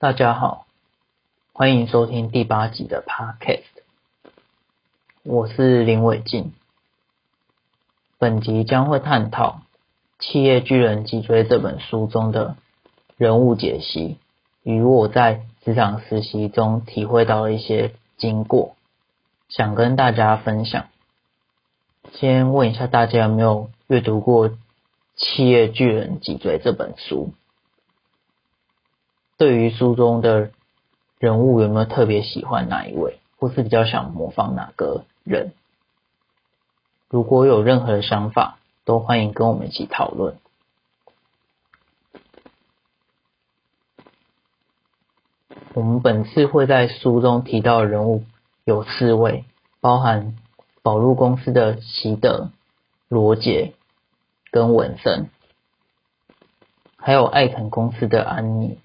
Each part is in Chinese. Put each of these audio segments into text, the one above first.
大家好，欢迎收听第八集的 Podcast，我是林伟进。本集将会探讨《企业巨人脊椎》这本书中的人物解析，与我在职场实习中体会到的一些经过，想跟大家分享。先问一下大家有没有阅读过《企业巨人脊椎》这本书？对于书中的人物有没有特别喜欢哪一位，或是比较想模仿哪个人？如果有任何的想法，都欢迎跟我们一起讨论。我们本次会在书中提到的人物有四位，包含宝路公司的席德、罗杰跟文森，还有艾肯公司的安妮。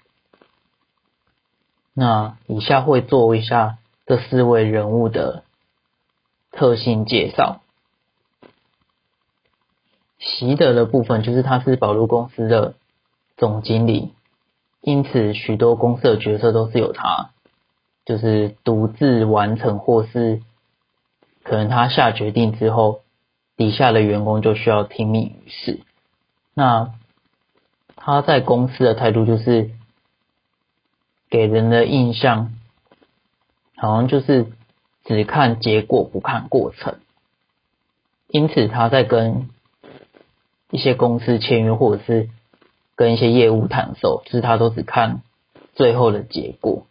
那以下会做一下这四位人物的特性介绍。习德的部分就是他是宝路公司的总经理，因此许多公司的决策都是由他就是独自完成，或是可能他下决定之后，底下的员工就需要听命于事。那他在公司的态度就是。给人的印象，好像就是只看结果不看过程，因此他在跟一些公司签约或者是跟一些业务谈的时候，就是他都只看最后的结果。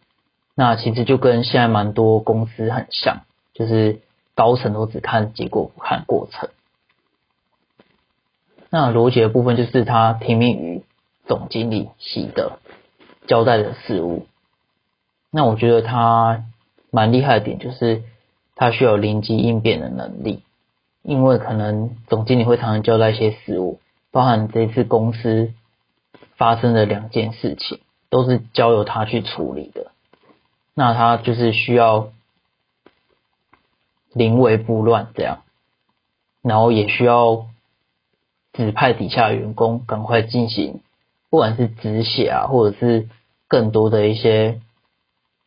那其实就跟现在蛮多公司很像，就是高层都只看结果不看过程。那逻辑的部分就是他听命于总经理喜德。交代的事物，那我觉得他蛮厉害的点就是他需要灵机应变的能力，因为可能总经理会常常交代一些事物，包含这次公司发生的两件事情，都是交由他去处理的。那他就是需要临危不乱这样，然后也需要指派底下员工赶快进行。不管是止血啊，或者是更多的一些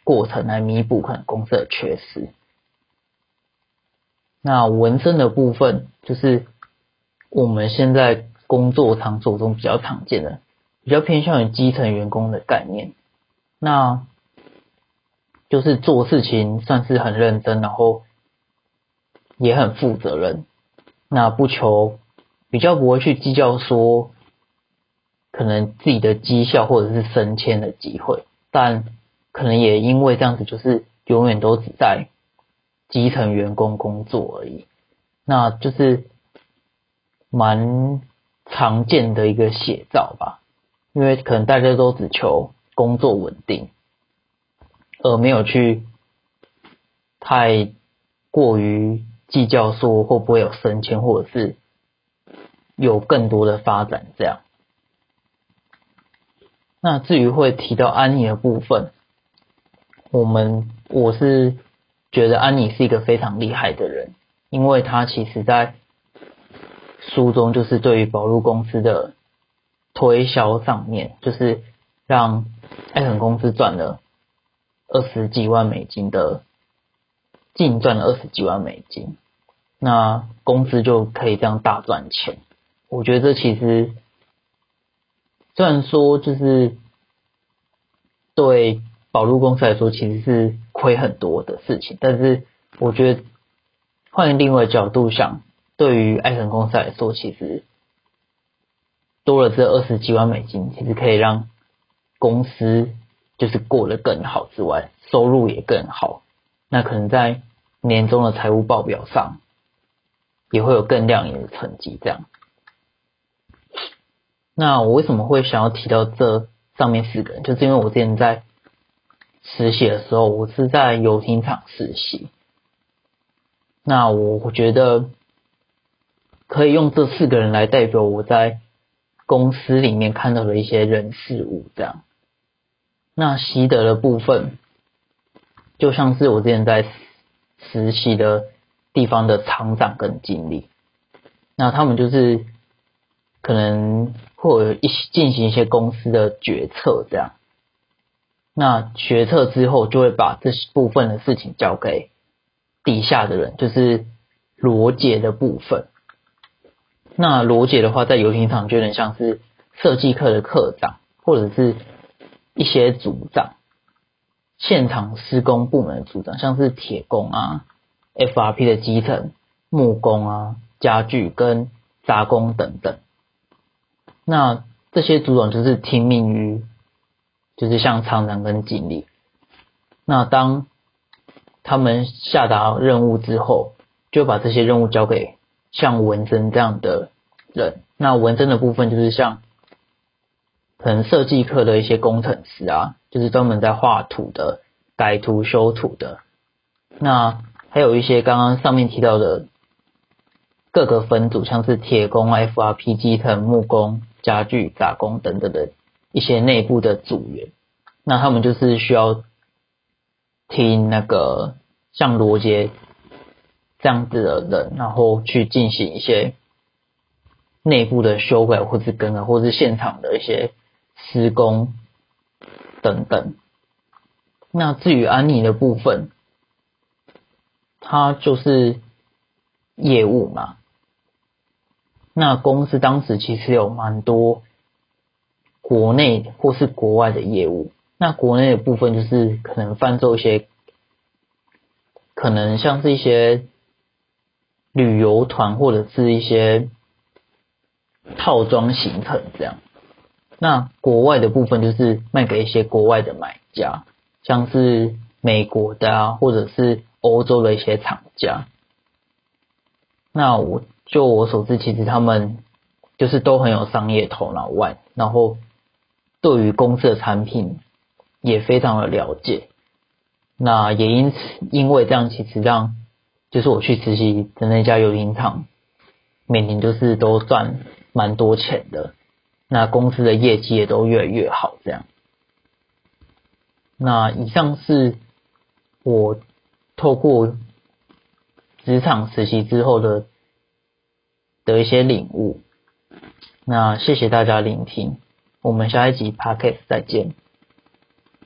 过程来弥补可能公司的缺失。那纹身的部分，就是我们现在工作场所中比较常见的，比较偏向于基层员工的概念。那就是做事情算是很认真，然后也很负责任。那不求比较不会去计较说。可能自己的绩效或者是升迁的机会，但可能也因为这样子，就是永远都只在基层员工工作而已，那就是蛮常见的一个写照吧。因为可能大家都只求工作稳定，而没有去太过于计较说会不会有升迁，或者是有更多的发展这样。那至于会提到安妮的部分，我们我是觉得安妮是一个非常厉害的人，因为她其实在书中就是对于宝路公司的推销上面，就是让艾肯公司赚了二十几万美金的净赚了二十几万美金，那公司就可以这样大赚钱。我觉得这其实。虽然说就是对宝路公司来说其实是亏很多的事情，但是我觉得换另外角度想，对于爱神公司来说，其实多了这二十几万美金，其实可以让公司就是过得更好之外，收入也更好。那可能在年终的财务报表上也会有更亮眼的成绩，这样。那我为什么会想要提到这上面四个人？就是因为我之前在实习的时候，我是在游艇厂实习。那我觉得可以用这四个人来代表我在公司里面看到的一些人事物。这样，那习得的部分，就像是我之前在实习的地方的厂长跟经理，那他们就是可能。或者一起进行一些公司的决策，这样。那决策之后就会把这部分的事情交给底下的人，就是罗姐的部分。那罗姐的话，在游艇场就有点像是设计课的课长，或者是一些组长，现场施工部门的组长，像是铁工啊、FRP 的基层、木工啊、家具跟杂工等等。那这些组长就是听命于，就是像厂长跟经理。那当他们下达任务之后，就把这些任务交给。像文珍这样的人，那文珍的部分就是像可能设计课的一些工程师啊，就是专门在画图的、改图修图的。那还有一些刚刚上面提到的各个分组，像是铁工、FRP 基层、木工、家具、打工等等的一些内部的组员，那他们就是需要听那个像罗杰。这样子的人，然后去进行一些内部的修改，或是更改，或是现场的一些施工等等。那至于安妮的部分，他就是业务嘛。那公司当时其实有蛮多国内或是国外的业务。那国内的部分就是可能贩售一些，可能像是一些。旅游团或者是一些套装行程这样，那国外的部分就是卖给一些国外的买家，像是美国的啊，或者是欧洲的一些厂家。那我就我所知，其实他们就是都很有商业头脑外，然后对于公司的产品也非常的了解。那也因此，因为这样，其实让就是我去实习的那家油艇厂，每年就是都赚蛮多钱的，那公司的业绩也都越来越好，这样。那以上是我透过职场实习之后的的一些领悟。那谢谢大家聆听，我们下一集 p o c a s t 再见。